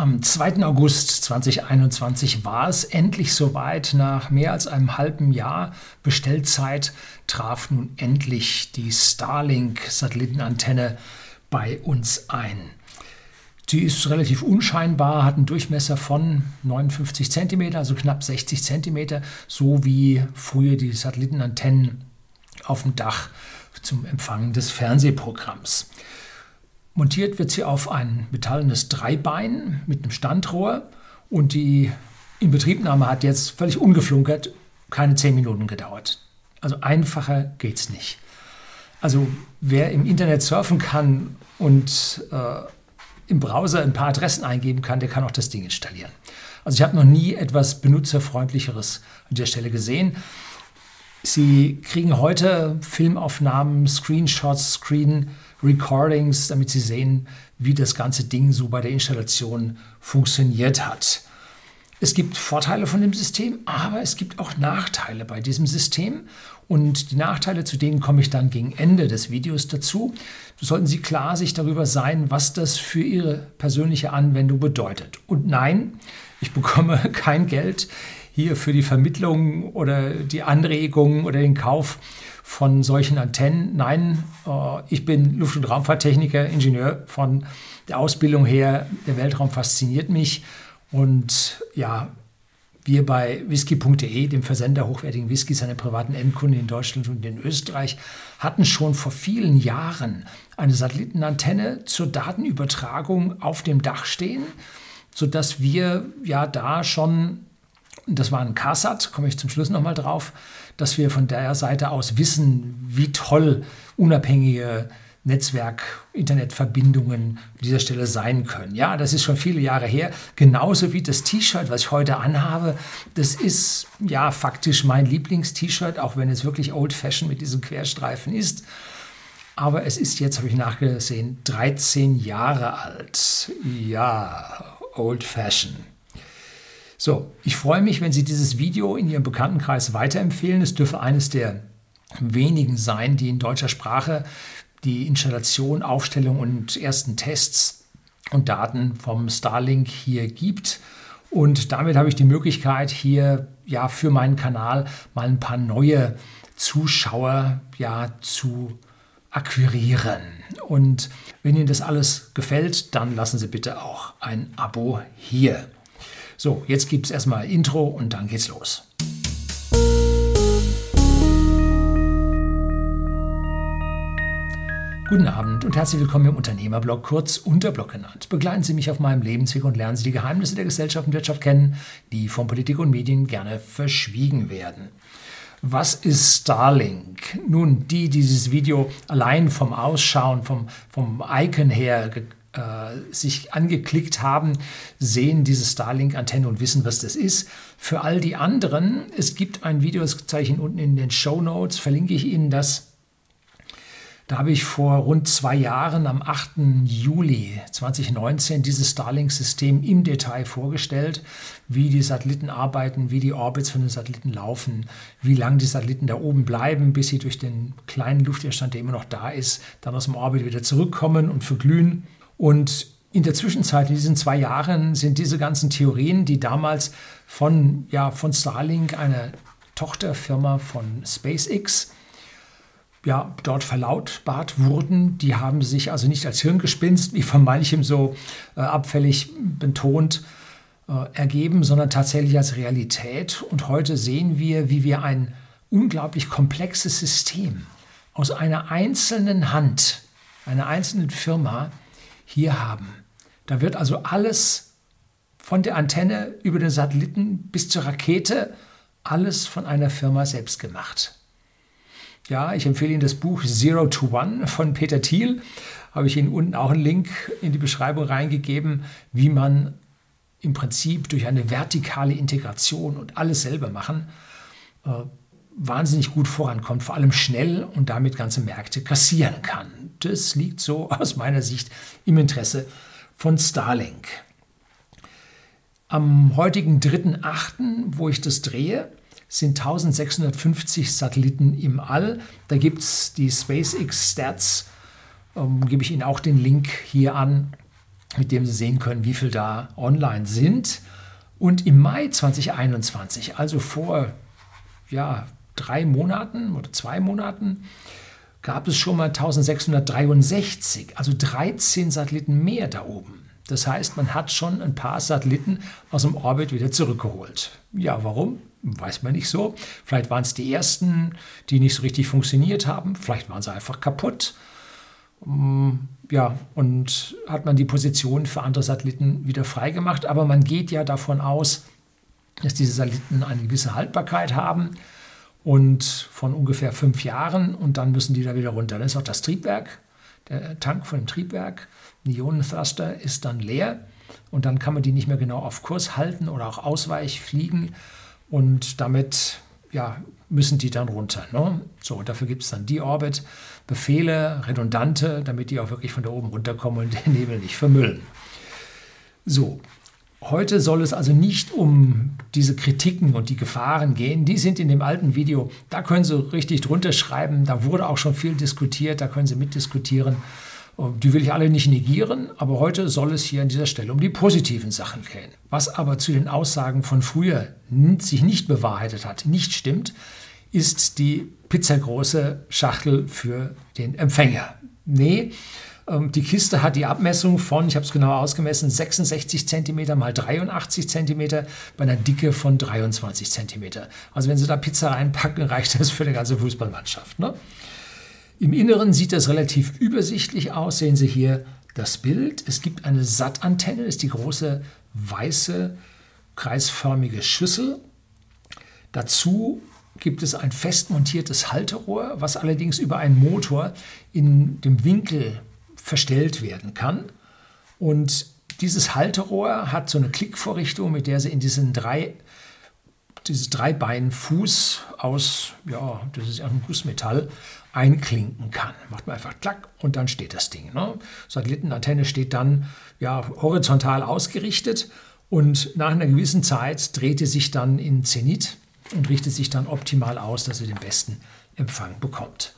Am 2. August 2021 war es endlich soweit. Nach mehr als einem halben Jahr Bestellzeit traf nun endlich die Starlink-Satellitenantenne bei uns ein. Sie ist relativ unscheinbar, hat einen Durchmesser von 59 cm, also knapp 60 cm, so wie früher die Satellitenantennen auf dem Dach zum Empfangen des Fernsehprogramms. Montiert wird sie auf ein metallenes Dreibein mit einem Standrohr und die Inbetriebnahme hat jetzt völlig ungeflunkert keine zehn Minuten gedauert. Also einfacher geht's nicht. Also wer im Internet surfen kann und äh, im Browser ein paar Adressen eingeben kann, der kann auch das Ding installieren. Also ich habe noch nie etwas benutzerfreundlicheres an der Stelle gesehen. Sie kriegen heute Filmaufnahmen, Screenshots, Screen Recordings, damit Sie sehen, wie das ganze Ding so bei der Installation funktioniert hat. Es gibt Vorteile von dem System, aber es gibt auch Nachteile bei diesem System. Und die Nachteile, zu denen komme ich dann gegen Ende des Videos dazu. Sollten Sie klar sich darüber sein, was das für Ihre persönliche Anwendung bedeutet. Und nein, ich bekomme kein Geld hier für die Vermittlung oder die Anregung oder den Kauf von solchen Antennen. Nein, äh, ich bin Luft- und Raumfahrttechniker, Ingenieur von der Ausbildung her. Der Weltraum fasziniert mich. Und ja, wir bei whisky.de, dem Versender hochwertigen Whiskys an privaten Endkunden in Deutschland und in Österreich, hatten schon vor vielen Jahren eine Satellitenantenne zur Datenübertragung auf dem Dach stehen, sodass wir ja da schon das war ein CASAT, komme ich zum Schluss nochmal drauf, dass wir von der Seite aus wissen, wie toll unabhängige Netzwerk, Internetverbindungen an dieser Stelle sein können. Ja, das ist schon viele Jahre her. Genauso wie das T-Shirt, was ich heute anhabe. Das ist ja faktisch mein Lieblings-T-Shirt, auch wenn es wirklich old-fashioned mit diesen Querstreifen ist. Aber es ist jetzt, habe ich nachgesehen, 13 Jahre alt. Ja, old-fashioned. So, ich freue mich, wenn Sie dieses Video in Ihrem Bekanntenkreis weiterempfehlen. Es dürfte eines der wenigen sein, die in deutscher Sprache die Installation, Aufstellung und ersten Tests und Daten vom Starlink hier gibt. Und damit habe ich die Möglichkeit, hier ja für meinen Kanal mal ein paar neue Zuschauer ja zu akquirieren. Und wenn Ihnen das alles gefällt, dann lassen Sie bitte auch ein Abo hier. So, jetzt gibt es erstmal Intro und dann geht's los. Guten Abend und herzlich willkommen im Unternehmerblog, kurz Unterblog genannt. Begleiten Sie mich auf meinem Lebensweg und lernen Sie die Geheimnisse der Gesellschaft und Wirtschaft kennen, die von Politik und Medien gerne verschwiegen werden. Was ist Starlink? Nun, die, die dieses Video allein vom Ausschauen, vom, vom Icon her äh, sich angeklickt haben, sehen diese Starlink-Antenne und wissen, was das ist. Für all die anderen, es gibt ein Video, das zeige ich Ihnen unten in den Show Notes, verlinke ich Ihnen das. Da habe ich vor rund zwei Jahren, am 8. Juli 2019, dieses Starlink-System im Detail vorgestellt, wie die Satelliten arbeiten, wie die Orbits von den Satelliten laufen, wie lange die Satelliten da oben bleiben, bis sie durch den kleinen Luftwiderstand, der immer noch da ist, dann aus dem Orbit wieder zurückkommen und verglühen. Und in der Zwischenzeit, in diesen zwei Jahren, sind diese ganzen Theorien, die damals von, ja, von Starlink, einer Tochterfirma von SpaceX, ja, dort verlautbart wurden, die haben sich also nicht als Hirngespinst, wie von manchem so äh, abfällig betont, äh, ergeben, sondern tatsächlich als Realität. Und heute sehen wir, wie wir ein unglaublich komplexes System aus einer einzelnen Hand, einer einzelnen Firma, hier haben. Da wird also alles von der Antenne über den Satelliten bis zur Rakete, alles von einer Firma selbst gemacht. Ja, ich empfehle Ihnen das Buch Zero to One von Peter Thiel. Habe ich Ihnen unten auch einen Link in die Beschreibung reingegeben, wie man im Prinzip durch eine vertikale Integration und alles selber machen äh, wahnsinnig gut vorankommt, vor allem schnell und damit ganze Märkte kassieren kann. Das liegt so aus meiner Sicht im Interesse von Starlink. Am heutigen 3.8., wo ich das drehe, sind 1650 Satelliten im All. Da gibt es die SpaceX Stats, ähm, gebe ich Ihnen auch den Link hier an. mit dem Sie sehen können, wie viel da online sind. Und im Mai 2021, also vor ja, drei Monaten oder zwei Monaten, gab es schon mal 1663, also 13 Satelliten mehr da oben. Das heißt, man hat schon ein paar Satelliten aus dem Orbit wieder zurückgeholt. Ja, warum? Weiß man nicht so. Vielleicht waren es die ersten, die nicht so richtig funktioniert haben. Vielleicht waren sie einfach kaputt. Mm, ja, und hat man die Position für andere Satelliten wieder freigemacht. Aber man geht ja davon aus, dass diese Satelliten eine gewisse Haltbarkeit haben und von ungefähr fünf Jahren und dann müssen die da wieder runter. Dann ist auch das Triebwerk, der Tank von dem Triebwerk, ein Ionenthruster, ist dann leer und dann kann man die nicht mehr genau auf Kurs halten oder auch ausweich fliegen und damit ja, müssen die dann runter. Ne? So, dafür gibt es dann die Orbit, Befehle, redundante, damit die auch wirklich von da oben runterkommen und den Nebel nicht vermüllen. So, Heute soll es also nicht um diese Kritiken und die Gefahren gehen. Die sind in dem alten Video. Da können Sie richtig drunter schreiben. Da wurde auch schon viel diskutiert. Da können Sie mitdiskutieren. Die will ich alle nicht negieren, aber heute soll es hier an dieser Stelle um die positiven Sachen gehen. Was aber zu den Aussagen von früher sich nicht bewahrheitet hat, nicht stimmt, ist die pizzagroße Schachtel für den Empfänger. Nee, ähm, die Kiste hat die Abmessung von, ich habe es genau ausgemessen, 66 cm mal 83 cm bei einer Dicke von 23 cm. Also wenn Sie da Pizza reinpacken, reicht das für eine ganze Fußballmannschaft. Ne? Im Inneren sieht das relativ übersichtlich aus. Sehen Sie hier das Bild. Es gibt eine SAT-Antenne, das ist die große weiße kreisförmige Schüssel. Dazu gibt es ein fest montiertes Halterohr, was allerdings über einen Motor in dem Winkel verstellt werden kann. Und dieses Halterohr hat so eine Klickvorrichtung, mit der Sie in diesen drei, dieses Dreibeinfuß aus, ja, das ist ja ein Gussmetall, einklinken kann. Macht man einfach klack und dann steht das Ding. Ne? Satellitenantenne steht dann ja, horizontal ausgerichtet und nach einer gewissen Zeit dreht sie sich dann in Zenit und richtet sich dann optimal aus, dass sie den besten Empfang bekommt.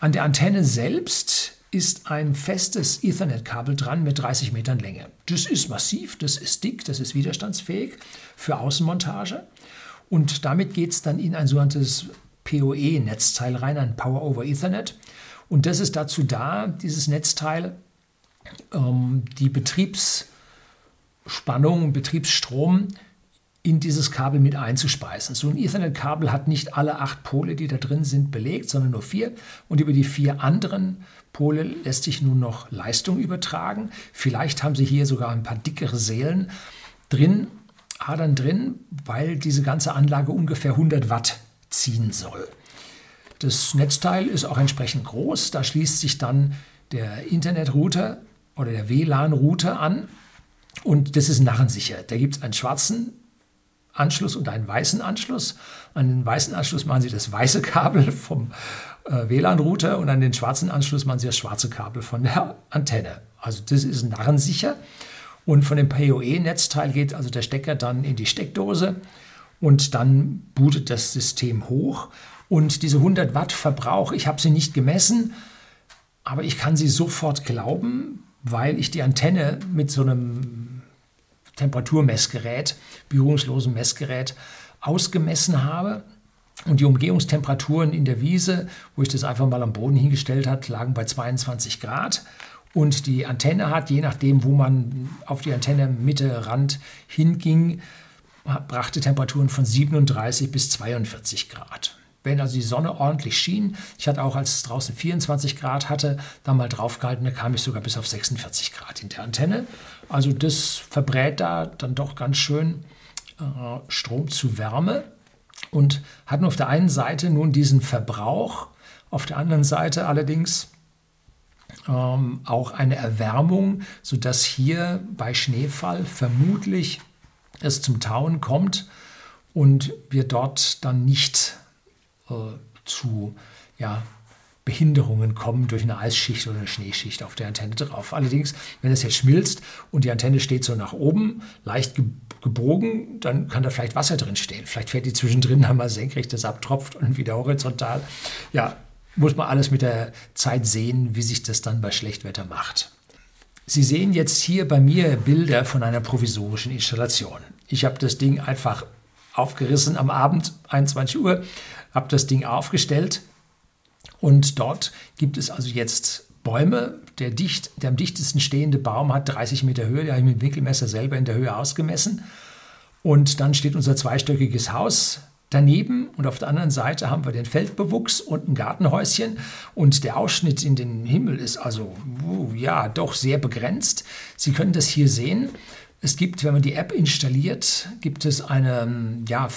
An der Antenne selbst ist ein festes Ethernet-Kabel dran mit 30 Metern Länge. Das ist massiv, das ist dick, das ist widerstandsfähig für Außenmontage. Und damit geht es dann in ein sogenanntes PoE-Netzteil rein, ein Power over Ethernet. Und das ist dazu da, dieses Netzteil, ähm, die Betriebsspannung, Betriebsstrom in dieses Kabel mit einzuspeisen. So ein Ethernet-Kabel hat nicht alle acht Pole, die da drin sind, belegt, sondern nur vier. Und über die vier anderen Pole lässt sich nun noch Leistung übertragen. Vielleicht haben Sie hier sogar ein paar dickere Sälen drin, Adern drin, weil diese ganze Anlage ungefähr 100 Watt ziehen soll. Das Netzteil ist auch entsprechend groß. Da schließt sich dann der Internetrouter oder der WLAN-Router an. Und das ist narrensicher. Da gibt es einen schwarzen Anschluss und einen weißen Anschluss. An den weißen Anschluss machen Sie das weiße Kabel vom äh, WLAN-Router und an den schwarzen Anschluss machen Sie das schwarze Kabel von der Antenne. Also das ist narrensicher. Und von dem PoE-Netzteil geht also der Stecker dann in die Steckdose und dann bootet das System hoch. Und diese 100 Watt Verbrauch, ich habe sie nicht gemessen, aber ich kann sie sofort glauben, weil ich die Antenne mit so einem Temperaturmessgerät, berührungslosen Messgerät ausgemessen habe. Und die Umgehungstemperaturen in der Wiese, wo ich das einfach mal am Boden hingestellt habe, lagen bei 22 Grad. Und die Antenne hat, je nachdem, wo man auf die Antenne Mitte, Rand hinging, brachte Temperaturen von 37 bis 42 Grad. Wenn also die Sonne ordentlich schien, ich hatte auch, als es draußen 24 Grad hatte, da mal draufgehalten, da kam ich sogar bis auf 46 Grad in der Antenne. Also das verbrät da dann doch ganz schön äh, Strom zu Wärme und hat nur auf der einen Seite nun diesen Verbrauch, auf der anderen Seite allerdings ähm, auch eine Erwärmung, sodass hier bei Schneefall vermutlich es zum Tauen kommt und wir dort dann nicht äh, zu ja, Behinderungen kommen durch eine Eisschicht oder eine Schneeschicht auf der Antenne drauf. Allerdings, wenn es jetzt schmilzt und die Antenne steht so nach oben, leicht gebogen, dann kann da vielleicht Wasser drin stehen. Vielleicht fährt die zwischendrin einmal senkrecht, das abtropft und wieder horizontal. Ja, muss man alles mit der Zeit sehen, wie sich das dann bei Schlechtwetter macht. Sie sehen jetzt hier bei mir Bilder von einer provisorischen Installation. Ich habe das Ding einfach aufgerissen am Abend, 21 Uhr, habe das Ding aufgestellt und dort gibt es also jetzt Bäume. Der, dicht, der am dichtesten stehende Baum hat 30 Meter Höhe, der habe ich mit dem Winkelmesser selber in der Höhe ausgemessen. Und dann steht unser zweistöckiges Haus daneben und auf der anderen Seite haben wir den Feldbewuchs und ein Gartenhäuschen und der Ausschnitt in den Himmel ist also uh, ja doch sehr begrenzt. Sie können das hier sehen. Es gibt, wenn man die App installiert, gibt es eine ja,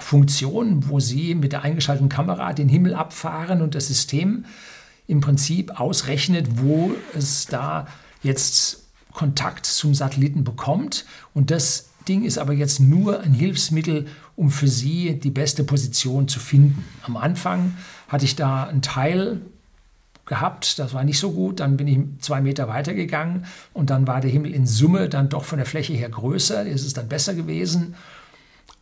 Feststellfunktion, wo Sie mit der eingeschalteten Kamera den Himmel abfahren und das System im Prinzip ausrechnet, wo es da jetzt Kontakt zum Satelliten bekommt. Und das Ding ist aber jetzt nur ein Hilfsmittel, um für Sie die beste Position zu finden. Am Anfang hatte ich da einen Teil gehabt. Das war nicht so gut. Dann bin ich zwei Meter weiter gegangen und dann war der Himmel in Summe dann doch von der Fläche her größer. Ist es dann besser gewesen.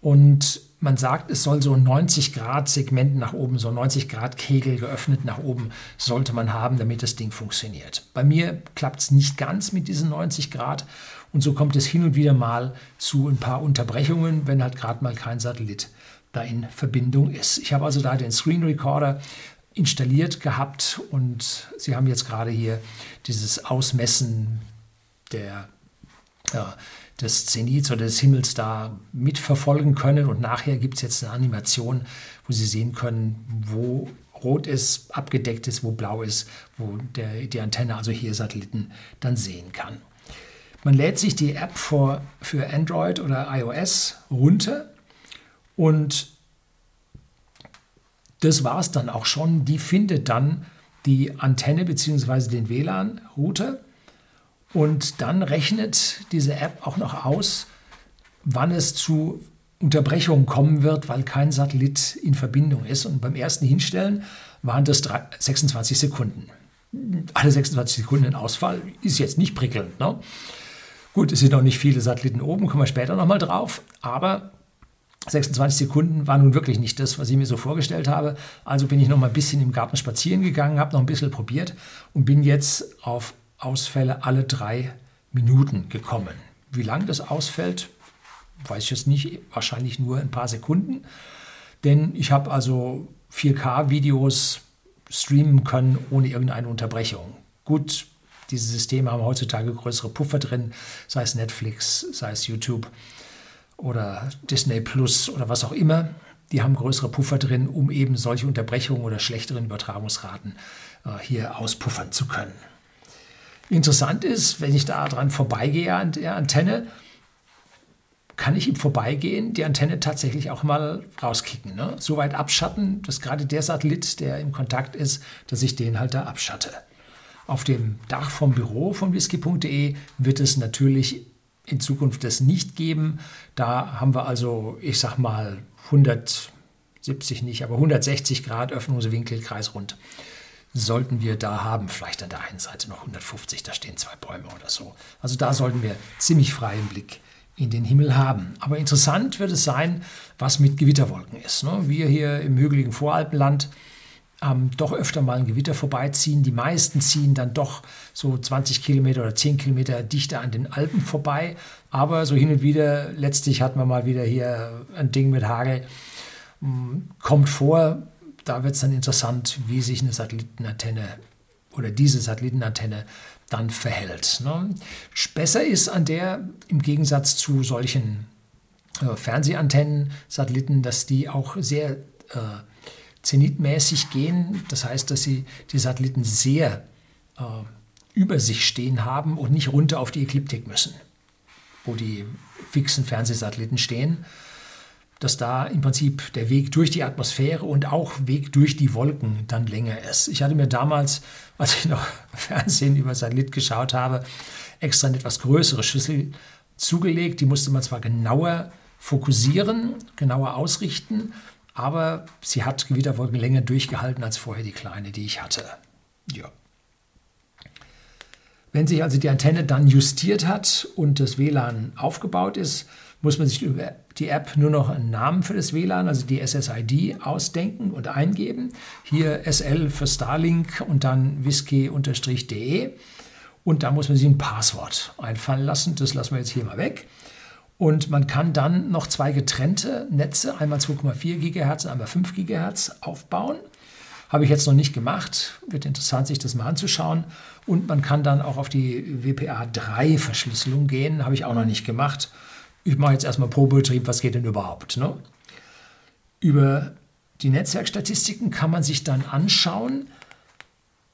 Und man sagt, es soll so 90 Grad Segment nach oben, so 90 Grad Kegel geöffnet nach oben sollte man haben, damit das Ding funktioniert. Bei mir klappt es nicht ganz mit diesen 90 Grad und so kommt es hin und wieder mal zu ein paar Unterbrechungen, wenn halt gerade mal kein Satellit da in Verbindung ist. Ich habe also da den Screen Recorder installiert gehabt und Sie haben jetzt gerade hier dieses Ausmessen der, ja, des Zenits oder des Himmels da mitverfolgen können und nachher gibt es jetzt eine Animation, wo Sie sehen können, wo rot ist, abgedeckt ist, wo blau ist, wo der, die Antenne, also hier Satelliten, dann sehen kann. Man lädt sich die App für, für Android oder iOS runter und das war es dann auch schon. Die findet dann die Antenne bzw. den WLAN-Router und dann rechnet diese App auch noch aus, wann es zu Unterbrechungen kommen wird, weil kein Satellit in Verbindung ist. Und beim ersten Hinstellen waren das 26 Sekunden. Alle 26 Sekunden ein Ausfall ist jetzt nicht prickelnd. Ne? Gut, es sind noch nicht viele Satelliten oben, kommen wir später nochmal drauf. Aber 26 Sekunden war nun wirklich nicht das, was ich mir so vorgestellt habe. Also bin ich noch mal ein bisschen im Garten spazieren gegangen, habe noch ein bisschen probiert und bin jetzt auf Ausfälle alle drei Minuten gekommen. Wie lang das ausfällt, weiß ich jetzt nicht, wahrscheinlich nur ein paar Sekunden. Denn ich habe also 4K-Videos streamen können ohne irgendeine Unterbrechung. Gut, diese Systeme haben heutzutage größere Puffer drin, sei es Netflix, sei es YouTube oder Disney Plus oder was auch immer. Die haben größere Puffer drin, um eben solche Unterbrechungen oder schlechteren Übertragungsraten äh, hier auspuffern zu können. Interessant ist, wenn ich da dran vorbeigehe an der Antenne, kann ich im Vorbeigehen die Antenne tatsächlich auch mal rauskicken. Ne? So weit abschatten, dass gerade der Satellit, der im Kontakt ist, dass ich den halt da abschatte. Auf dem Dach vom Büro von whisky.de wird es natürlich in Zukunft das nicht geben. Da haben wir also, ich sag mal, 170 nicht, aber 160 Grad Öffnungswinkel kreisrund sollten wir da haben. Vielleicht an der einen Seite noch 150, da stehen zwei Bäume oder so. Also da sollten wir ziemlich freien Blick in den Himmel haben. Aber interessant wird es sein, was mit Gewitterwolken ist. Ne? Wir hier im hügeligen Voralpenland ähm, doch öfter mal ein Gewitter vorbeiziehen. Die meisten ziehen dann doch so 20 Kilometer oder 10 Kilometer dichter an den Alpen vorbei. Aber so hin und wieder, letztlich hatten wir mal wieder hier ein Ding mit Hagel, hm, kommt vor. Da wird es dann interessant, wie sich eine Satellitenantenne oder diese Satellitenantenne dann verhält. Ne? Besser ist an der im Gegensatz zu solchen äh, Fernsehantennen, Satelliten, dass die auch sehr äh, zenitmäßig gehen. Das heißt, dass sie die Satelliten sehr äh, über sich stehen haben und nicht runter auf die Ekliptik müssen, wo die fixen Fernsehsatelliten stehen. Dass da im Prinzip der Weg durch die Atmosphäre und auch Weg durch die Wolken dann länger ist. Ich hatte mir damals, als ich noch Fernsehen über Satellit geschaut habe, extra eine etwas größere Schüssel zugelegt. Die musste man zwar genauer fokussieren, genauer ausrichten, aber sie hat Gewitterwolken länger durchgehalten als vorher die kleine, die ich hatte. Ja. Wenn sich also die Antenne dann justiert hat und das WLAN aufgebaut ist, muss man sich über die App nur noch einen Namen für das WLAN, also die SSID, ausdenken und eingeben. Hier SL für Starlink und dann whisky-de. Und da muss man sich ein Passwort einfallen lassen. Das lassen wir jetzt hier mal weg. Und man kann dann noch zwei getrennte Netze, einmal 2,4 GHz und einmal 5 GHz aufbauen. Habe ich jetzt noch nicht gemacht. Wird interessant, sich das mal anzuschauen. Und man kann dann auch auf die WPA3-Verschlüsselung gehen. Habe ich auch noch nicht gemacht. Ich mache jetzt erstmal Probebetrieb. Was geht denn überhaupt? Ne? Über die Netzwerkstatistiken kann man sich dann anschauen,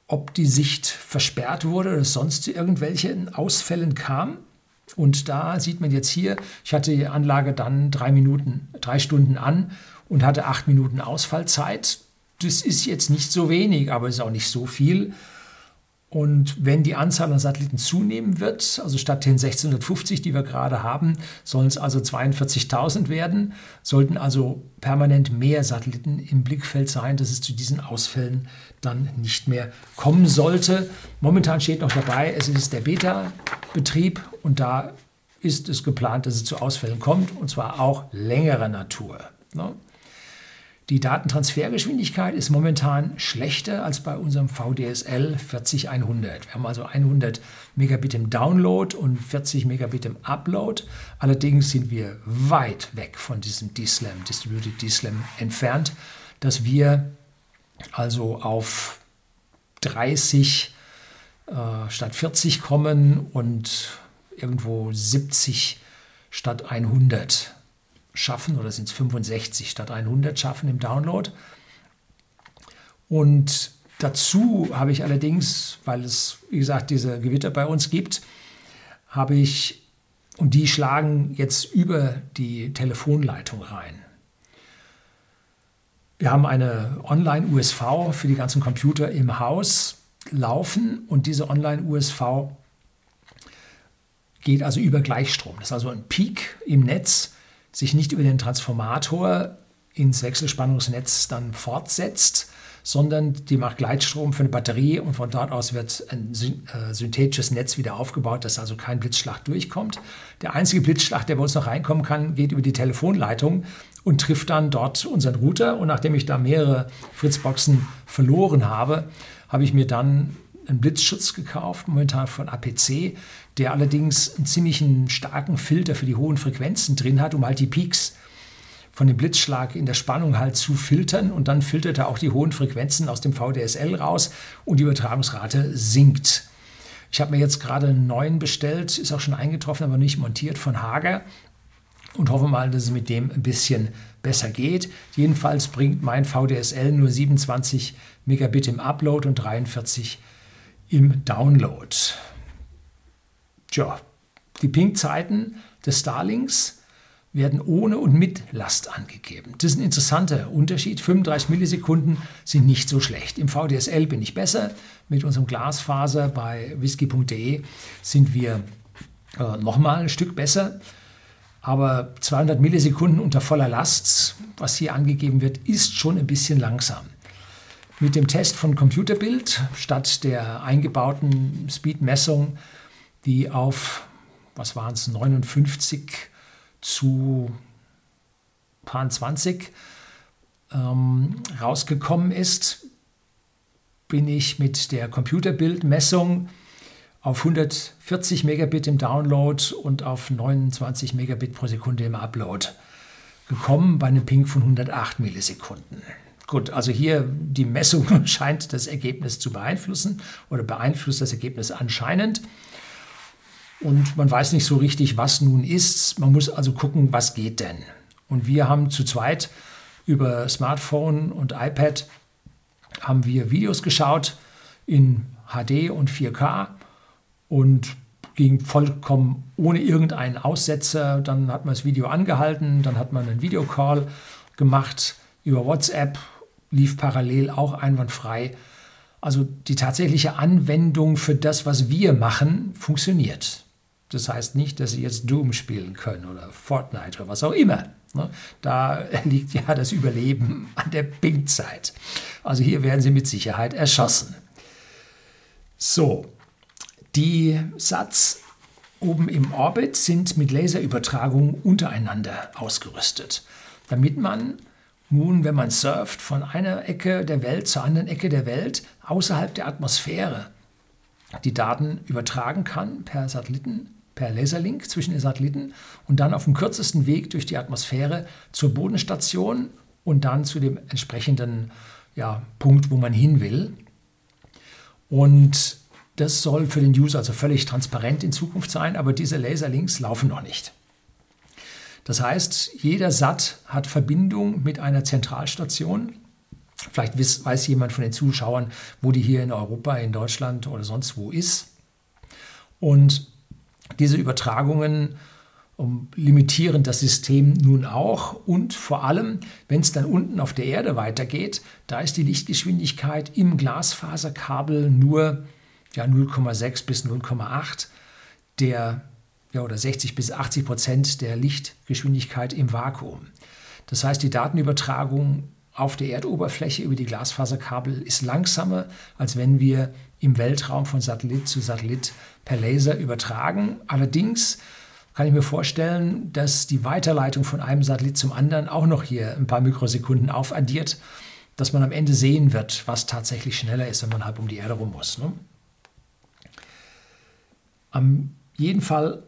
ob die Sicht versperrt wurde oder sonst zu irgendwelchen Ausfällen kam. Und da sieht man jetzt hier, ich hatte die Anlage dann drei Minuten, drei Stunden an und hatte acht Minuten Ausfallzeit. Das ist jetzt nicht so wenig, aber es ist auch nicht so viel. Und wenn die Anzahl an Satelliten zunehmen wird, also statt den 1650, die wir gerade haben, sollen es also 42.000 werden, sollten also permanent mehr Satelliten im Blickfeld sein, dass es zu diesen Ausfällen dann nicht mehr kommen sollte. Momentan steht noch dabei, es ist der Beta-Betrieb und da ist es geplant, dass es zu Ausfällen kommt und zwar auch längerer Natur. Ne? Die Datentransfergeschwindigkeit ist momentan schlechter als bei unserem VDSL 40100. Wir haben also 100 Megabit im Download und 40 Megabit im Upload. Allerdings sind wir weit weg von diesem DSLAM, Distributed DSLAM, entfernt, dass wir also auf 30 äh, statt 40 kommen und irgendwo 70 statt 100 schaffen oder sind es 65 statt 100 schaffen im Download. Und dazu habe ich allerdings, weil es, wie gesagt, diese Gewitter bei uns gibt, habe ich, und die schlagen jetzt über die Telefonleitung rein. Wir haben eine Online-USV für die ganzen Computer im Haus laufen und diese Online-USV geht also über Gleichstrom. Das ist also ein Peak im Netz, sich nicht über den Transformator ins Wechselspannungsnetz dann fortsetzt, sondern die macht Gleitstrom für eine Batterie und von dort aus wird ein äh, synthetisches Netz wieder aufgebaut, dass also kein Blitzschlag durchkommt. Der einzige Blitzschlag, der bei uns noch reinkommen kann, geht über die Telefonleitung und trifft dann dort unseren Router. Und nachdem ich da mehrere Fritzboxen verloren habe, habe ich mir dann einen Blitzschutz gekauft, momentan von APC, der allerdings einen ziemlichen starken Filter für die hohen Frequenzen drin hat, um halt die Peaks von dem Blitzschlag in der Spannung halt zu filtern und dann filtert er auch die hohen Frequenzen aus dem VDSL raus und die Übertragungsrate sinkt. Ich habe mir jetzt gerade einen neuen bestellt, ist auch schon eingetroffen, aber nicht montiert von Hager und hoffe mal, dass es mit dem ein bisschen besser geht. Jedenfalls bringt mein VDSL nur 27 Megabit im Upload und 43 im Download. Tja, die Ping-Zeiten des Starlinks werden ohne und mit Last angegeben. Das ist ein interessanter Unterschied. 35 Millisekunden sind nicht so schlecht. Im VDSL bin ich besser. Mit unserem Glasfaser bei whisky.de sind wir äh, nochmal ein Stück besser. Aber 200 Millisekunden unter voller Last, was hier angegeben wird, ist schon ein bisschen langsam. Mit dem Test von Computerbild statt der eingebauten Speedmessung, die auf, was waren es, 59 zu 20 ähm, rausgekommen ist, bin ich mit der Computerbildmessung auf 140 Megabit im Download und auf 29 Megabit pro Sekunde im Upload gekommen bei einem Ping von 108 Millisekunden. Gut, also hier die Messung scheint das Ergebnis zu beeinflussen oder beeinflusst das Ergebnis anscheinend. Und man weiß nicht so richtig, was nun ist. Man muss also gucken, was geht denn. Und wir haben zu zweit über Smartphone und iPad haben wir Videos geschaut in HD und 4K und ging vollkommen ohne irgendeinen Aussetzer. Dann hat man das Video angehalten, dann hat man einen Videocall gemacht über WhatsApp, lief parallel auch einwandfrei. Also die tatsächliche Anwendung für das, was wir machen, funktioniert. Das heißt nicht, dass Sie jetzt Doom spielen können oder Fortnite oder was auch immer. Ne? Da liegt ja das Überleben an der Ping-Zeit. Also hier werden Sie mit Sicherheit erschossen. So, die Satz oben im Orbit sind mit Laserübertragung untereinander ausgerüstet, damit man nun, wenn man surft von einer Ecke der Welt zur anderen Ecke der Welt außerhalb der Atmosphäre die Daten übertragen kann per Satelliten, per Laserlink zwischen den Satelliten und dann auf dem kürzesten Weg durch die Atmosphäre zur Bodenstation und dann zu dem entsprechenden ja, Punkt, wo man hin will. Und das soll für den User also völlig transparent in Zukunft sein, aber diese Laserlinks laufen noch nicht. Das heißt, jeder SAT hat Verbindung mit einer Zentralstation. Vielleicht weiß jemand von den Zuschauern, wo die hier in Europa, in Deutschland oder sonst wo ist. Und diese Übertragungen limitieren das System nun auch. Und vor allem, wenn es dann unten auf der Erde weitergeht, da ist die Lichtgeschwindigkeit im Glasfaserkabel nur ja, 0,6 bis 0,8 der ja, oder 60 bis 80 Prozent der Lichtgeschwindigkeit im Vakuum. Das heißt, die Datenübertragung auf der Erdoberfläche über die Glasfaserkabel ist langsamer, als wenn wir im Weltraum von Satellit zu Satellit per Laser übertragen. Allerdings kann ich mir vorstellen, dass die Weiterleitung von einem Satellit zum anderen auch noch hier ein paar Mikrosekunden aufaddiert, dass man am Ende sehen wird, was tatsächlich schneller ist, wenn man halb um die Erde rum muss. Ne? Am jeden Fall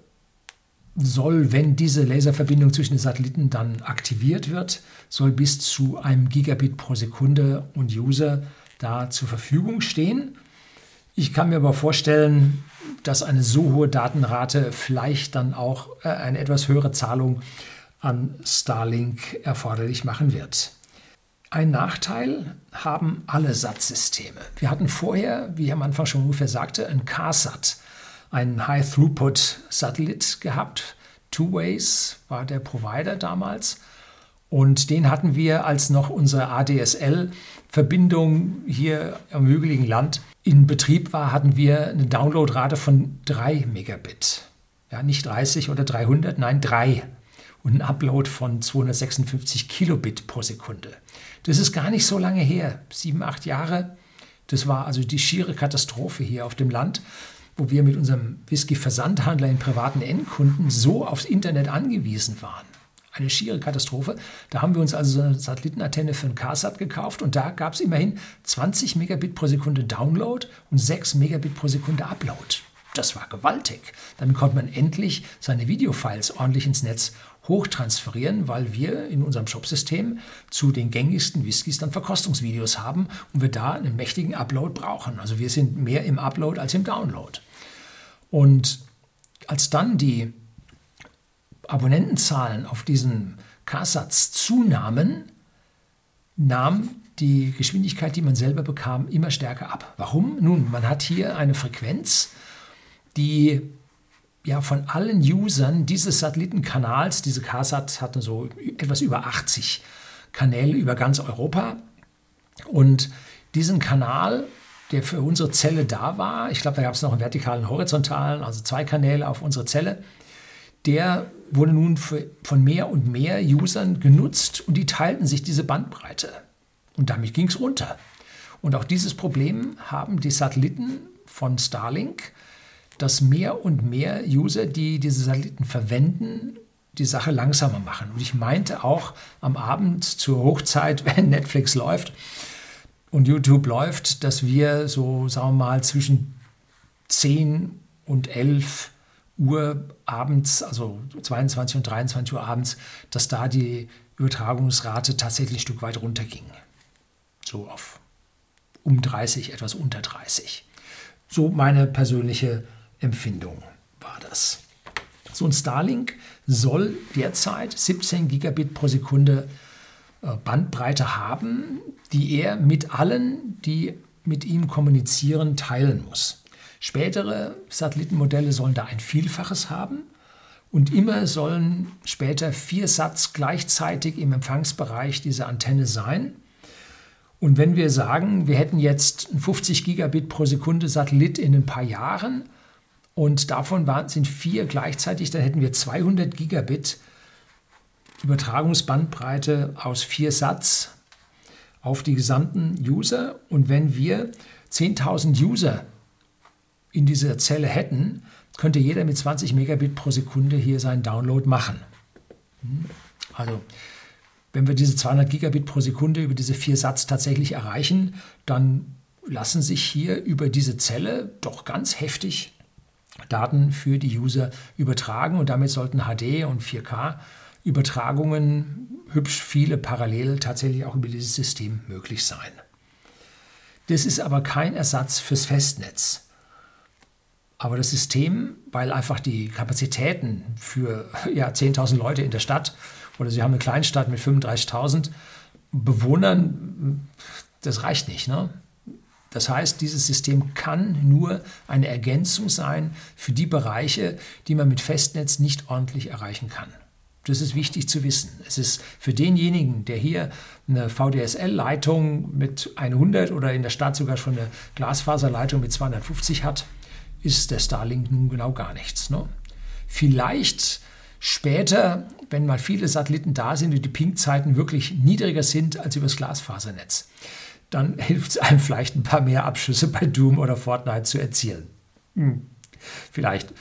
soll, wenn diese Laserverbindung zwischen den Satelliten dann aktiviert wird, soll bis zu einem Gigabit pro Sekunde und User da zur Verfügung stehen. Ich kann mir aber vorstellen, dass eine so hohe Datenrate vielleicht dann auch äh, eine etwas höhere Zahlung an Starlink erforderlich machen wird. Ein Nachteil haben alle SAT-Systeme. Wir hatten vorher, wie ich am Anfang schon ungefähr sagte, ein CARSAT einen High-Throughput-Satellit gehabt. Two Ways war der Provider damals. Und den hatten wir, als noch unsere ADSL-Verbindung hier am hügeligen Land in Betrieb war, hatten wir eine Downloadrate von 3 Megabit. Ja, nicht 30 oder 300, nein 3. Und ein Upload von 256 Kilobit pro Sekunde. Das ist gar nicht so lange her, sieben, acht Jahre. Das war also die schiere Katastrophe hier auf dem Land wo wir mit unserem Whisky-Versandhandler in privaten Endkunden so aufs Internet angewiesen waren. Eine schiere Katastrophe. Da haben wir uns also so eine Satellitenantenne für ein CarSat gekauft und da gab es immerhin 20 Megabit pro Sekunde Download und 6 Megabit pro Sekunde Upload. Das war gewaltig. Damit konnte man endlich seine Videofiles ordentlich ins Netz hochtransferieren, weil wir in unserem Shopsystem zu den gängigsten Whiskys dann Verkostungsvideos haben und wir da einen mächtigen Upload brauchen. Also wir sind mehr im Upload als im Download. Und als dann die Abonnentenzahlen auf diesen K-Satz zunahmen, nahm die Geschwindigkeit, die man selber bekam, immer stärker ab. Warum? Nun, man hat hier eine Frequenz, die ja von allen Usern dieses Satellitenkanals, diese CARSAT hatten so etwas über 80 Kanäle über ganz Europa. Und diesen Kanal, der für unsere Zelle da war, ich glaube, da gab es noch einen vertikalen, horizontalen, also zwei Kanäle auf unsere Zelle, der wurde nun für, von mehr und mehr Usern genutzt und die teilten sich diese Bandbreite. Und damit ging es runter. Und auch dieses Problem haben die Satelliten von Starlink dass mehr und mehr User, die diese Satelliten verwenden, die Sache langsamer machen. Und ich meinte auch am Abend zur Hochzeit, wenn Netflix läuft und YouTube läuft, dass wir so, sagen wir mal, zwischen 10 und 11 Uhr abends, also 22 und 23 Uhr abends, dass da die Übertragungsrate tatsächlich ein Stück weit runterging. So auf um 30, etwas unter 30. So meine persönliche Empfindung war das. So ein Starlink soll derzeit 17 Gigabit pro Sekunde äh, Bandbreite haben, die er mit allen, die mit ihm kommunizieren, teilen muss. Spätere Satellitenmodelle sollen da ein Vielfaches haben und immer sollen später vier Satz gleichzeitig im Empfangsbereich dieser Antenne sein. Und wenn wir sagen, wir hätten jetzt 50 Gigabit pro Sekunde Satellit in ein paar Jahren, und davon waren, sind vier gleichzeitig, dann hätten wir 200 Gigabit Übertragungsbandbreite aus vier Satz auf die gesamten User. Und wenn wir 10.000 User in dieser Zelle hätten, könnte jeder mit 20 Megabit pro Sekunde hier seinen Download machen. Hm? Also, wenn wir diese 200 Gigabit pro Sekunde über diese vier Satz tatsächlich erreichen, dann lassen sich hier über diese Zelle doch ganz heftig Daten für die User übertragen und damit sollten HD und 4K Übertragungen hübsch viele parallel tatsächlich auch über dieses System möglich sein. Das ist aber kein Ersatz fürs Festnetz. Aber das System, weil einfach die Kapazitäten für ja, 10.000 Leute in der Stadt oder Sie haben eine Kleinstadt mit 35.000 Bewohnern, das reicht nicht. Ne? Das heißt, dieses System kann nur eine Ergänzung sein für die Bereiche, die man mit Festnetz nicht ordentlich erreichen kann. Das ist wichtig zu wissen. Es ist für denjenigen, der hier eine VDSL-Leitung mit 100 oder in der Stadt sogar schon eine Glasfaserleitung mit 250 hat, ist der Starlink nun genau gar nichts. Ne? Vielleicht später, wenn mal viele Satelliten da sind und die Ping-Zeiten wirklich niedriger sind als übers Glasfasernetz dann hilft es einem vielleicht ein paar mehr Abschüsse bei Doom oder Fortnite zu erzielen. Hm. Vielleicht,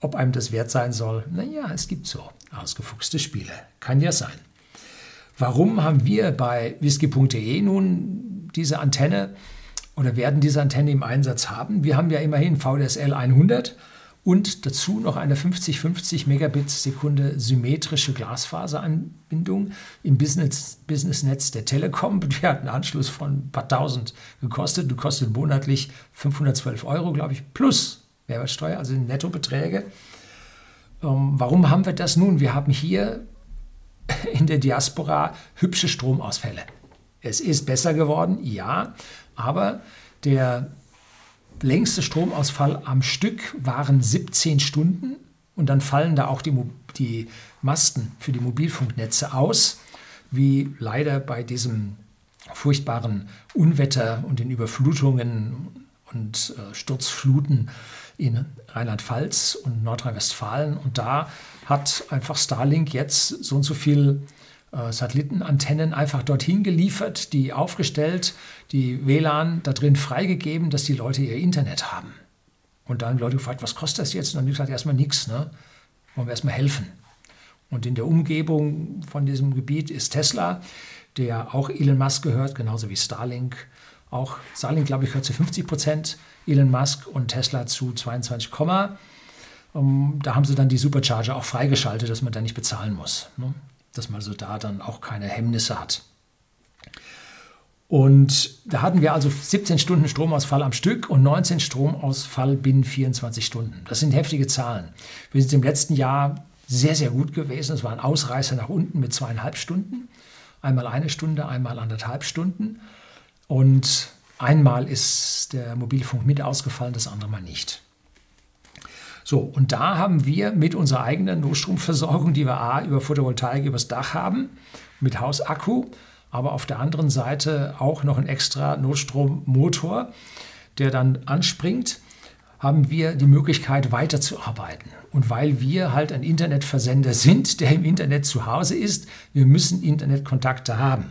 ob einem das wert sein soll. Naja, es gibt so ausgefuchste Spiele. Kann ja sein. Warum haben wir bei whisky.de nun diese Antenne oder werden diese Antenne im Einsatz haben? Wir haben ja immerhin VDSL 100 und dazu noch eine 50-50 Megabit Sekunde symmetrische Glasfaseranbindung im Business, Businessnetz der Telekom. Die hat einen Anschluss von ein paar tausend gekostet. Du kostet monatlich 512 Euro, glaube ich, plus Mehrwertsteuer, also Nettobeträge. Ähm, warum haben wir das nun? Wir haben hier in der Diaspora hübsche Stromausfälle. Es ist besser geworden, ja, aber der längste Stromausfall am Stück waren 17 Stunden und dann fallen da auch die, die Masten für die Mobilfunknetze aus, wie leider bei diesem furchtbaren Unwetter und den Überflutungen und äh, Sturzfluten in Rheinland-Pfalz und Nordrhein-Westfalen. Und da hat einfach Starlink jetzt so und so viel Satellitenantennen einfach dorthin geliefert, die aufgestellt, die WLAN da drin freigegeben, dass die Leute ihr Internet haben. Und dann Leute gefragt, was kostet das jetzt? Und dann haben die gesagt, erstmal nichts, ne? Wollen wir erstmal helfen. Und in der Umgebung von diesem Gebiet ist Tesla, der auch Elon Musk gehört, genauso wie Starlink. Auch Starlink, glaube ich, gehört zu 50 Prozent Elon Musk und Tesla zu 22, um, da haben sie dann die Supercharger auch freigeschaltet, dass man da nicht bezahlen muss. Dass man so da dann auch keine Hemmnisse hat. Und da hatten wir also 17 Stunden Stromausfall am Stück und 19 Stromausfall binnen 24 Stunden. Das sind heftige Zahlen. Wir sind im letzten Jahr sehr, sehr gut gewesen. Es war ein Ausreißer nach unten mit zweieinhalb Stunden. Einmal eine Stunde, einmal anderthalb Stunden. Und einmal ist der Mobilfunk mit ausgefallen, das andere mal nicht. So, und da haben wir mit unserer eigenen Notstromversorgung, die wir A über Photovoltaik übers Dach haben, mit Hausakku, aber auf der anderen Seite auch noch ein extra Notstrommotor, der dann anspringt, haben wir die Möglichkeit weiterzuarbeiten. Und weil wir halt ein Internetversender sind, der im Internet zu Hause ist, wir müssen Internetkontakte haben.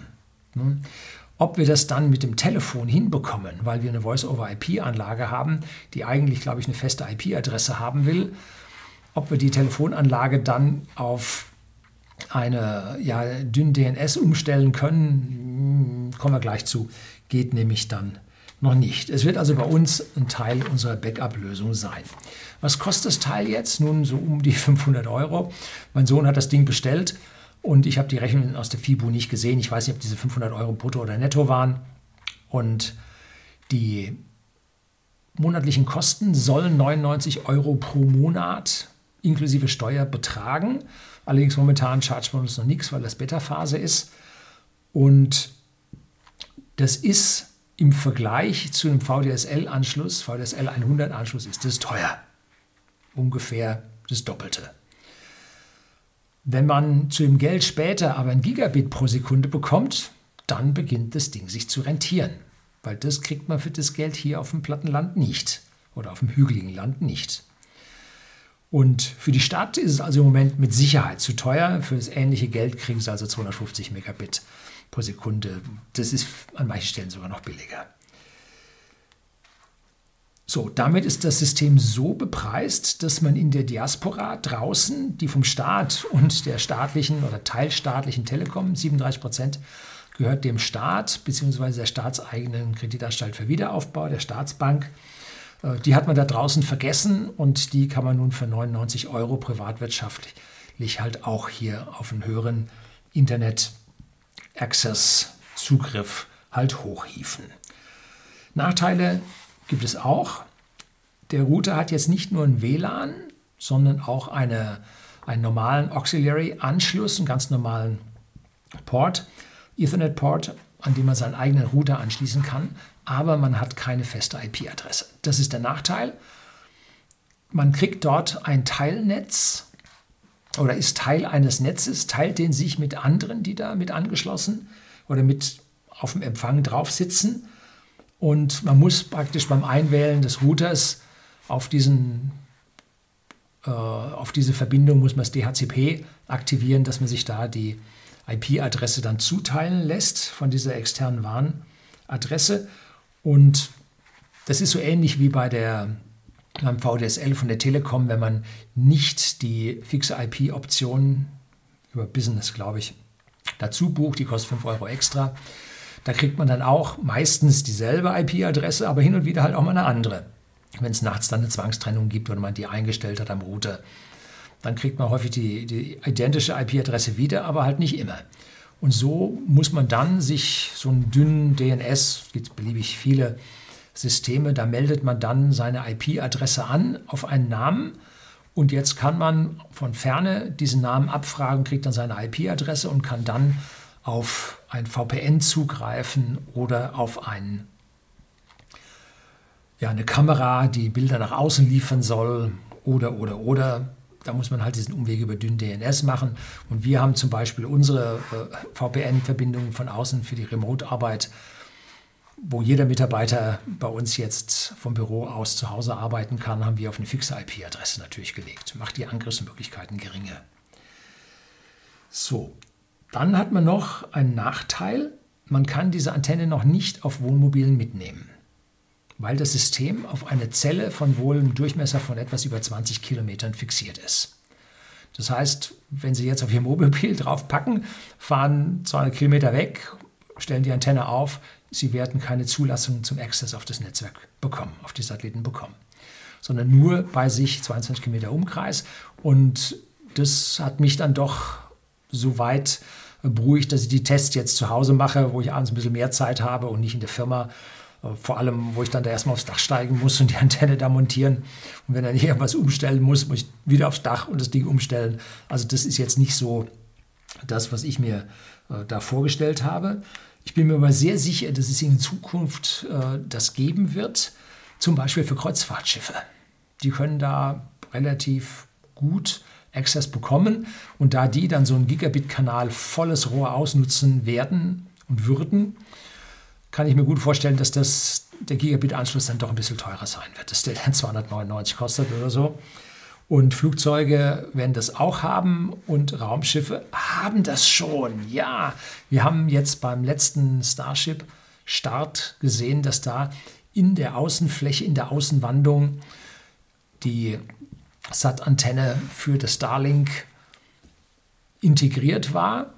Ob wir das dann mit dem Telefon hinbekommen, weil wir eine Voice-over-IP-Anlage haben, die eigentlich, glaube ich, eine feste IP-Adresse haben will, ob wir die Telefonanlage dann auf eine ja, dünn DNS umstellen können, kommen wir gleich zu, geht nämlich dann noch nicht. Es wird also bei uns ein Teil unserer Backup-Lösung sein. Was kostet das Teil jetzt? Nun so um die 500 Euro. Mein Sohn hat das Ding bestellt und ich habe die Rechnung aus der FIBU nicht gesehen. Ich weiß nicht, ob diese 500 Euro brutto oder netto waren. Und die monatlichen Kosten sollen 99 Euro pro Monat inklusive Steuer betragen. Allerdings momentan chargt man uns noch nichts, weil das Beta-Phase ist. Und das ist im Vergleich zu einem VDSL-Anschluss, VDSL 100-Anschluss, ist das teuer. Ungefähr das Doppelte. Wenn man zu dem Geld später aber ein Gigabit pro Sekunde bekommt, dann beginnt das Ding sich zu rentieren. Weil das kriegt man für das Geld hier auf dem Plattenland nicht oder auf dem hügeligen Land nicht. Und für die Stadt ist es also im Moment mit Sicherheit zu teuer. Für das ähnliche Geld kriegen sie also 250 Megabit pro Sekunde. Das ist an manchen Stellen sogar noch billiger. So, damit ist das System so bepreist, dass man in der Diaspora draußen, die vom Staat und der staatlichen oder teilstaatlichen Telekom, 37 Prozent, gehört dem Staat bzw. der staatseigenen Kreditanstalt für Wiederaufbau, der Staatsbank. Äh, die hat man da draußen vergessen und die kann man nun für 99 Euro privatwirtschaftlich halt auch hier auf einen höheren Internet-Access-Zugriff halt hochhieven. Nachteile gibt es auch. Der Router hat jetzt nicht nur ein WLAN, sondern auch eine, einen normalen Auxiliary-Anschluss, einen ganz normalen Port, Ethernet-Port, an dem man seinen eigenen Router anschließen kann, aber man hat keine feste IP-Adresse. Das ist der Nachteil. Man kriegt dort ein Teilnetz oder ist Teil eines Netzes, teilt den sich mit anderen, die da mit angeschlossen oder mit auf dem Empfang drauf sitzen. Und man muss praktisch beim Einwählen des Routers auf, diesen, äh, auf diese Verbindung muss man das DHCP aktivieren, dass man sich da die IP-Adresse dann zuteilen lässt von dieser externen Warnadresse. Und das ist so ähnlich wie bei der beim VDSL von der Telekom, wenn man nicht die fixe IP-Option über Business, glaube ich, dazu bucht, die kostet 5 Euro extra. Da kriegt man dann auch meistens dieselbe IP-Adresse, aber hin und wieder halt auch mal eine andere. Wenn es nachts dann eine Zwangstrennung gibt oder man die eingestellt hat am Router, dann kriegt man häufig die, die identische IP-Adresse wieder, aber halt nicht immer. Und so muss man dann sich so einen dünnen DNS, gibt beliebig viele Systeme, da meldet man dann seine IP-Adresse an auf einen Namen und jetzt kann man von ferne diesen Namen abfragen, kriegt dann seine IP-Adresse und kann dann auf ein VPN zugreifen oder auf einen, ja, eine Kamera, die Bilder nach außen liefern soll oder, oder, oder. Da muss man halt diesen Umweg über dünn DNS machen. Und wir haben zum Beispiel unsere äh, VPN-Verbindungen von außen für die Remote-Arbeit wo jeder Mitarbeiter bei uns jetzt vom Büro aus zu Hause arbeiten kann, haben wir auf eine fixe IP-Adresse natürlich gelegt. Macht die Angriffsmöglichkeiten geringer. So, dann hat man noch einen Nachteil. Man kann diese Antenne noch nicht auf Wohnmobilen mitnehmen, weil das System auf eine Zelle von wohl einem Durchmesser von etwas über 20 Kilometern fixiert ist. Das heißt, wenn Sie jetzt auf Ihr Wohnmobil draufpacken, fahren 200 Kilometer weg, stellen die Antenne auf, sie werden keine Zulassung zum Access auf das Netzwerk bekommen, auf die Satelliten bekommen, sondern nur bei sich 22 Kilometer Umkreis. Und das hat mich dann doch so weit beruhigt, dass ich die Tests jetzt zu Hause mache, wo ich abends ein bisschen mehr Zeit habe und nicht in der Firma. Vor allem, wo ich dann da erstmal aufs Dach steigen muss und die Antenne da montieren. Und wenn dann hier irgendwas umstellen muss, muss ich wieder aufs Dach und das Ding umstellen. Also das ist jetzt nicht so das, was ich mir äh, da vorgestellt habe. Ich bin mir aber sehr sicher, dass es in Zukunft äh, das geben wird, zum Beispiel für Kreuzfahrtschiffe. Die können da relativ gut Access bekommen und da die dann so einen Gigabit-Kanal volles Rohr ausnutzen werden und würden, kann ich mir gut vorstellen, dass das, der Gigabit-Anschluss dann doch ein bisschen teurer sein wird, dass der dann 299 kostet oder so. Und Flugzeuge werden das auch haben und Raumschiffe haben das schon. Ja, wir haben jetzt beim letzten Starship-Start gesehen, dass da in der Außenfläche, in der Außenwandung die SAT-Antenne für das Starlink integriert war.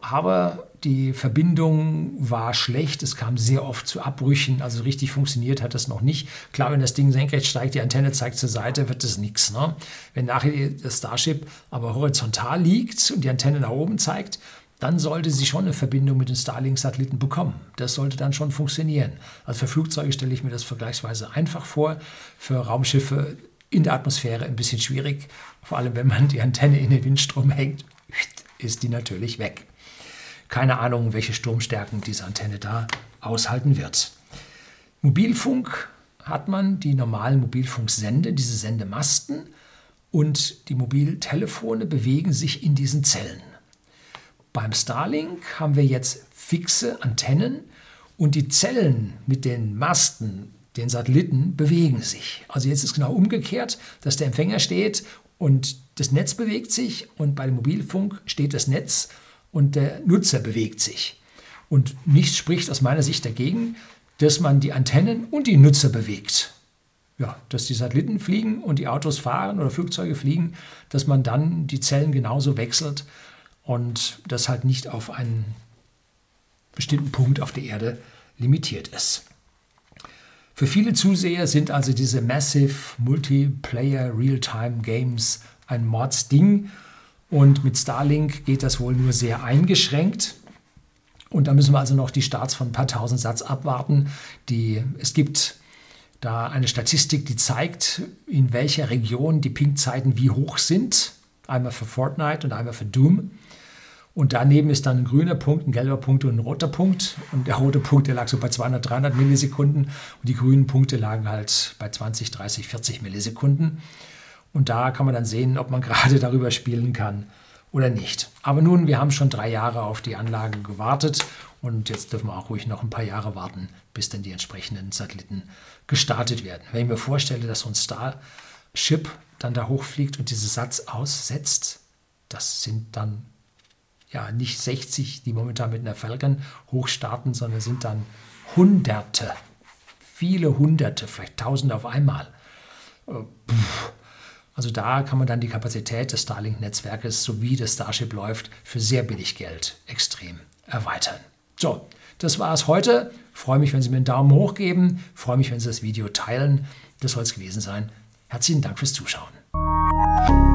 Aber die Verbindung war schlecht, es kam sehr oft zu Abbrüchen, also richtig funktioniert hat das noch nicht. Klar, wenn das Ding senkrecht steigt, die Antenne zeigt zur Seite, wird das nichts. Ne? Wenn nachher das Starship aber horizontal liegt und die Antenne nach oben zeigt, dann sollte sie schon eine Verbindung mit den Starlink-Satelliten bekommen. Das sollte dann schon funktionieren. Also für Flugzeuge stelle ich mir das vergleichsweise einfach vor, für Raumschiffe in der Atmosphäre ein bisschen schwierig. Vor allem, wenn man die Antenne in den Windstrom hängt, ist die natürlich weg. Keine Ahnung, welche Sturmstärken diese Antenne da aushalten wird. Mobilfunk hat man die normalen Mobilfunksende, diese Sendemasten und die Mobiltelefone bewegen sich in diesen Zellen. Beim Starlink haben wir jetzt fixe Antennen und die Zellen mit den Masten, den Satelliten, bewegen sich. Also jetzt ist genau umgekehrt, dass der Empfänger steht und das Netz bewegt sich und bei dem Mobilfunk steht das Netz und der Nutzer bewegt sich. Und nichts spricht aus meiner Sicht dagegen, dass man die Antennen und die Nutzer bewegt. Ja, dass die Satelliten fliegen und die Autos fahren oder Flugzeuge fliegen, dass man dann die Zellen genauso wechselt und das halt nicht auf einen bestimmten Punkt auf der Erde limitiert ist. Für viele Zuseher sind also diese Massive Multiplayer Real-Time Games ein Mordsding und mit Starlink geht das wohl nur sehr eingeschränkt. Und da müssen wir also noch die Starts von ein paar tausend Satz abwarten. Die, es gibt da eine Statistik, die zeigt, in welcher Region die Ping-Zeiten wie hoch sind. Einmal für Fortnite und einmal für Doom. Und daneben ist dann ein grüner Punkt, ein gelber Punkt und ein roter Punkt. Und der rote Punkt, der lag so bei 200, 300 Millisekunden. Und die grünen Punkte lagen halt bei 20, 30, 40 Millisekunden. Und da kann man dann sehen, ob man gerade darüber spielen kann oder nicht. Aber nun, wir haben schon drei Jahre auf die Anlagen gewartet und jetzt dürfen wir auch ruhig noch ein paar Jahre warten, bis dann die entsprechenden Satelliten gestartet werden. Wenn ich mir vorstelle, dass so ein Starship dann da hochfliegt und diesen Satz aussetzt, das sind dann ja nicht 60, die momentan mit einer Falcon hochstarten, sondern sind dann Hunderte, viele Hunderte, vielleicht Tausende auf einmal. Äh, also da kann man dann die Kapazität des Starlink-Netzwerkes sowie das Starship läuft für sehr billig Geld extrem erweitern. So, das war es heute. freue mich, wenn Sie mir einen Daumen hoch geben. freue mich, wenn Sie das Video teilen. Das soll es gewesen sein. Herzlichen Dank fürs Zuschauen.